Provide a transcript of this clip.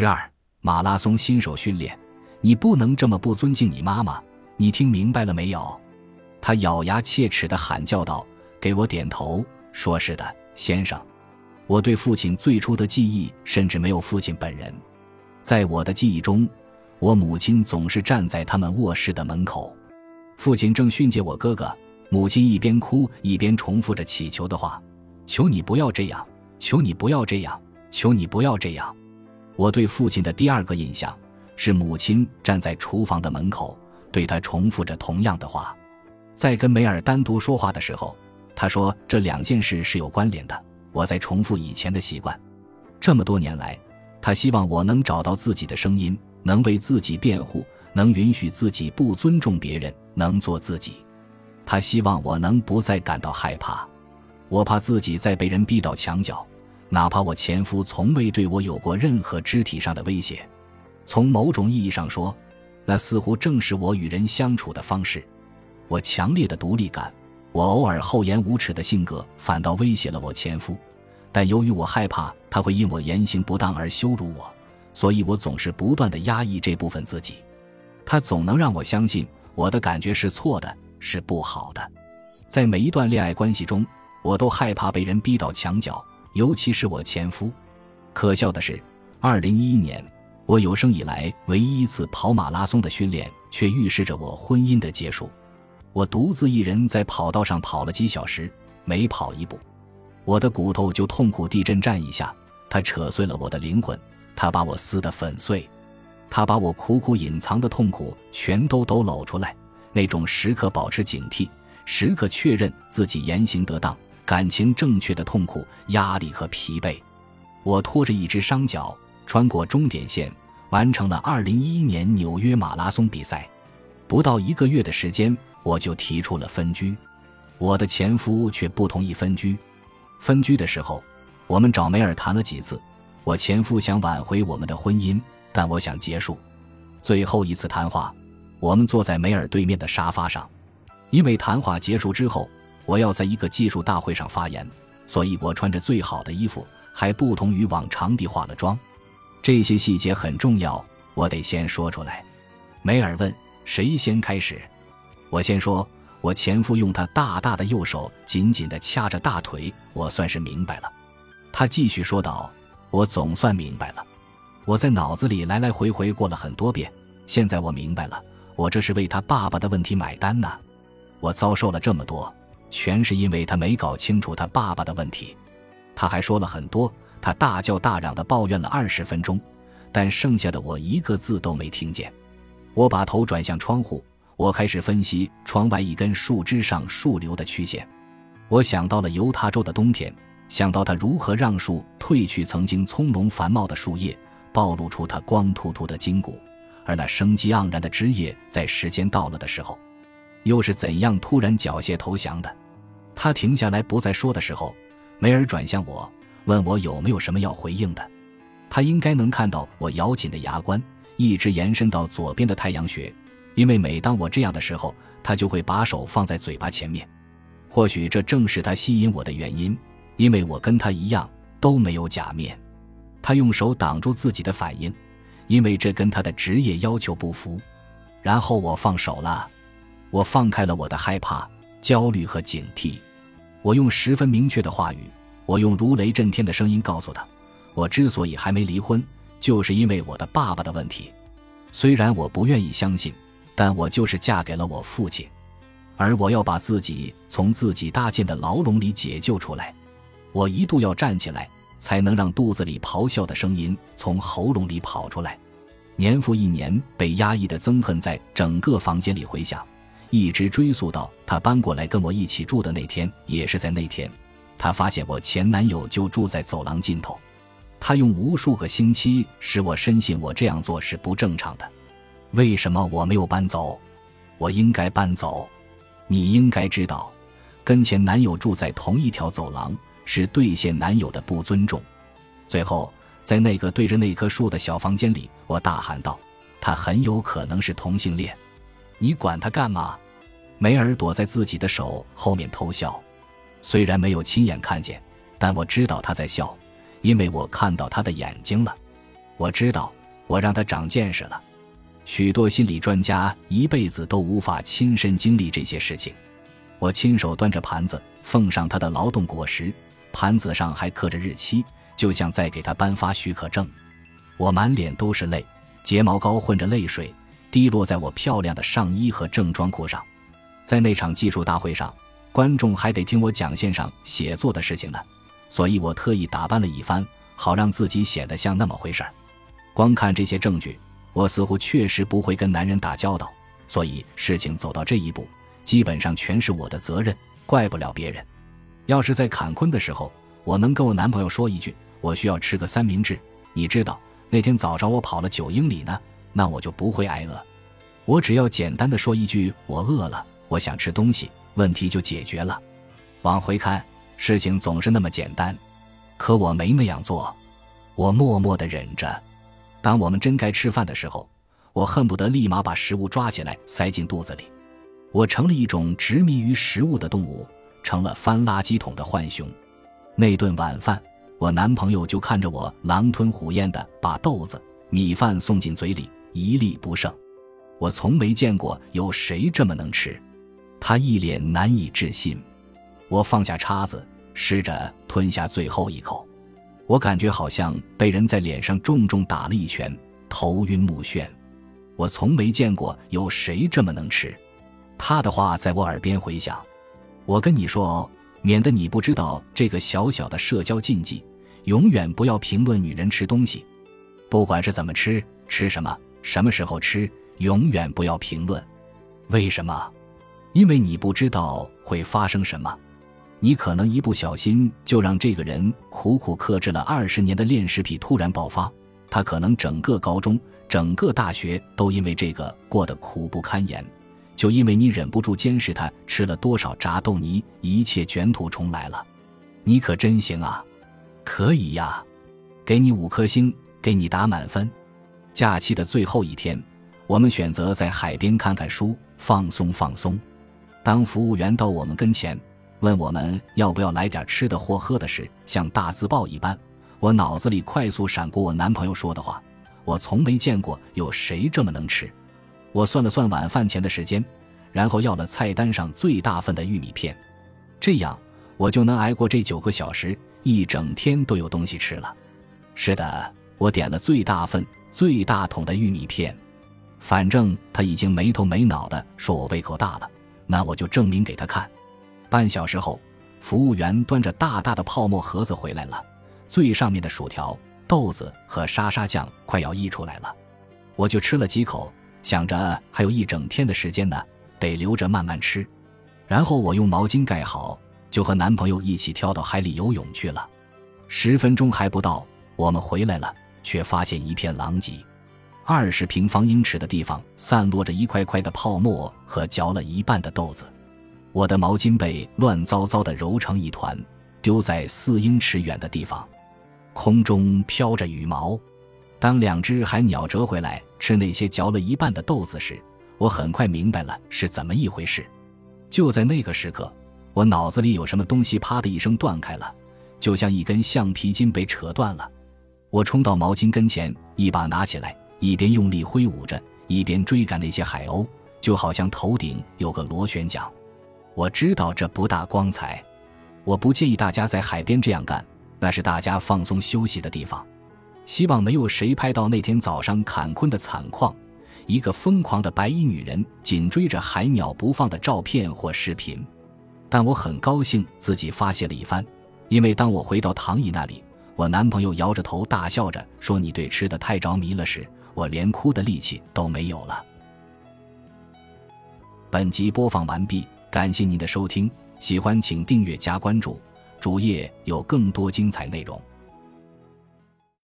十二，马拉松新手训练，你不能这么不尊敬你妈妈，你听明白了没有？他咬牙切齿地喊叫道：“给我点头，说是的，先生。”我对父亲最初的记忆甚至没有父亲本人，在我的记忆中，我母亲总是站在他们卧室的门口，父亲正训诫我哥哥，母亲一边哭一边重复着祈求的话：“求你不要这样，求你不要这样，求你不要这样。”我对父亲的第二个印象是母亲站在厨房的门口，对他重复着同样的话。在跟梅尔单独说话的时候，他说这两件事是有关联的。我在重复以前的习惯。这么多年来，他希望我能找到自己的声音，能为自己辩护，能允许自己不尊重别人，能做自己。他希望我能不再感到害怕。我怕自己再被人逼到墙角，哪怕我前夫从未对我有过任何肢体上的威胁。从某种意义上说，那似乎正是我与人相处的方式。我强烈的独立感，我偶尔厚颜无耻的性格，反倒威胁了我前夫。但由于我害怕他会因我言行不当而羞辱我，所以我总是不断的压抑这部分自己。他总能让我相信我的感觉是错的，是不好的。在每一段恋爱关系中，我都害怕被人逼到墙角，尤其是我前夫。可笑的是，二零一一年，我有生以来唯一一次跑马拉松的训练，却预示着我婚姻的结束。我独自一人在跑道上跑了几小时，每跑一步，我的骨头就痛苦地震颤一下。他扯碎了我的灵魂，他把我撕得粉碎，他把我苦苦隐藏的痛苦全都抖搂出来。那种时刻保持警惕、时刻确认自己言行得当、感情正确的痛苦、压力和疲惫。我拖着一只伤脚，穿过终点线，完成了2011年纽约马拉松比赛。不到一个月的时间。我就提出了分居，我的前夫却不同意分居。分居的时候，我们找梅尔谈了几次。我前夫想挽回我们的婚姻，但我想结束。最后一次谈话，我们坐在梅尔对面的沙发上，因为谈话结束之后，我要在一个技术大会上发言，所以我穿着最好的衣服，还不同于往常地化了妆。这些细节很重要，我得先说出来。梅尔问：“谁先开始？”我先说，我前夫用他大大的右手紧紧地掐着大腿，我算是明白了。他继续说道：“我总算明白了，我在脑子里来来回回过了很多遍。现在我明白了，我这是为他爸爸的问题买单呢。我遭受了这么多，全是因为他没搞清楚他爸爸的问题。他还说了很多，他大叫大嚷地抱怨了二十分钟，但剩下的我一个字都没听见。我把头转向窗户。”我开始分析窗外一根树枝上树瘤的曲线，我想到了犹他州的冬天，想到他如何让树褪去曾经葱茏繁茂的树叶，暴露出它光秃秃的筋骨，而那生机盎然的枝叶在时间到了的时候，又是怎样突然缴械投降的？他停下来不再说的时候，梅尔转向我，问我有没有什么要回应的。他应该能看到我咬紧的牙关，一直延伸到左边的太阳穴。因为每当我这样的时候，他就会把手放在嘴巴前面。或许这正是他吸引我的原因，因为我跟他一样都没有假面。他用手挡住自己的反应，因为这跟他的职业要求不符。然后我放手了，我放开了我的害怕、焦虑和警惕。我用十分明确的话语，我用如雷震天的声音告诉他：我之所以还没离婚，就是因为我的爸爸的问题。虽然我不愿意相信。但我就是嫁给了我父亲，而我要把自己从自己搭建的牢笼里解救出来。我一度要站起来，才能让肚子里咆哮的声音从喉咙里跑出来。年复一年被压抑的憎恨在整个房间里回响，一直追溯到他搬过来跟我一起住的那天。也是在那天，他发现我前男友就住在走廊尽头。他用无数个星期使我深信我这样做是不正常的。为什么我没有搬走？我应该搬走。你应该知道，跟前男友住在同一条走廊是对现男友的不尊重。最后，在那个对着那棵树的小房间里，我大喊道：“他很有可能是同性恋。”你管他干嘛？梅尔躲在自己的手后面偷笑，虽然没有亲眼看见，但我知道他在笑，因为我看到他的眼睛了。我知道，我让他长见识了。许多心理专家一辈子都无法亲身经历这些事情。我亲手端着盘子奉上他的劳动果实，盘子上还刻着日期，就像在给他颁发许可证。我满脸都是泪，睫毛膏混着泪水滴落在我漂亮的上衣和正装裤上。在那场技术大会上，观众还得听我讲线上写作的事情呢，所以我特意打扮了一番，好让自己显得像那么回事儿。光看这些证据。我似乎确实不会跟男人打交道，所以事情走到这一步，基本上全是我的责任，怪不了别人。要是在坎昆的时候，我能跟我男朋友说一句“我需要吃个三明治”，你知道那天早上我跑了九英里呢，那我就不会挨饿。我只要简单的说一句“我饿了，我想吃东西”，问题就解决了。往回看，事情总是那么简单，可我没那样做，我默默的忍着。当我们真该吃饭的时候，我恨不得立马把食物抓起来塞进肚子里。我成了一种执迷于食物的动物，成了翻垃圾桶的浣熊。那顿晚饭，我男朋友就看着我狼吞虎咽的把豆子、米饭送进嘴里，一粒不剩。我从没见过有谁这么能吃，他一脸难以置信。我放下叉子，试着吞下最后一口。我感觉好像被人在脸上重重打了一拳，头晕目眩。我从没见过有谁这么能吃。他的话在我耳边回响：“我跟你说哦，免得你不知道这个小小的社交禁忌，永远不要评论女人吃东西，不管是怎么吃，吃什么，什么时候吃，永远不要评论。为什么？因为你不知道会发生什么。”你可能一不小心就让这个人苦苦克制了二十年的恋食癖突然爆发，他可能整个高中、整个大学都因为这个过得苦不堪言，就因为你忍不住监视他吃了多少炸豆泥，一切卷土重来了。你可真行啊！可以呀，给你五颗星，给你打满分。假期的最后一天，我们选择在海边看看书，放松放松。当服务员到我们跟前。问我们要不要来点吃的或喝的时，像大字报一般，我脑子里快速闪过我男朋友说的话：“我从没见过有谁这么能吃。”我算了算晚饭前的时间，然后要了菜单上最大份的玉米片，这样我就能挨过这九个小时，一整天都有东西吃了。是的，我点了最大份、最大桶的玉米片。反正他已经没头没脑的说我胃口大了，那我就证明给他看。半小时后，服务员端着大大的泡沫盒子回来了，最上面的薯条、豆子和沙沙酱快要溢出来了。我就吃了几口，想着还有一整天的时间呢，得留着慢慢吃。然后我用毛巾盖好，就和男朋友一起跳到海里游泳去了。十分钟还不到，我们回来了，却发现一片狼藉，二十平方英尺的地方散落着一块块的泡沫和嚼了一半的豆子。我的毛巾被乱糟糟的揉成一团，丢在四英尺远的地方。空中飘着羽毛。当两只海鸟折回来吃那些嚼了一半的豆子时，我很快明白了是怎么一回事。就在那个时刻，我脑子里有什么东西“啪”的一声断开了，就像一根橡皮筋被扯断了。我冲到毛巾跟前，一把拿起来，一边用力挥舞着，一边追赶那些海鸥，就好像头顶有个螺旋桨。我知道这不大光彩，我不建议大家在海边这样干，那是大家放松休息的地方。希望没有谁拍到那天早上坎昆的惨况，一个疯狂的白衣女人紧追着海鸟不放的照片或视频。但我很高兴自己发泄了一番，因为当我回到唐姨那里，我男朋友摇着头大笑着说：“你对吃的太着迷了。”时，我连哭的力气都没有了。本集播放完毕。感谢您的收听，喜欢请订阅加关注，主页有更多精彩内容。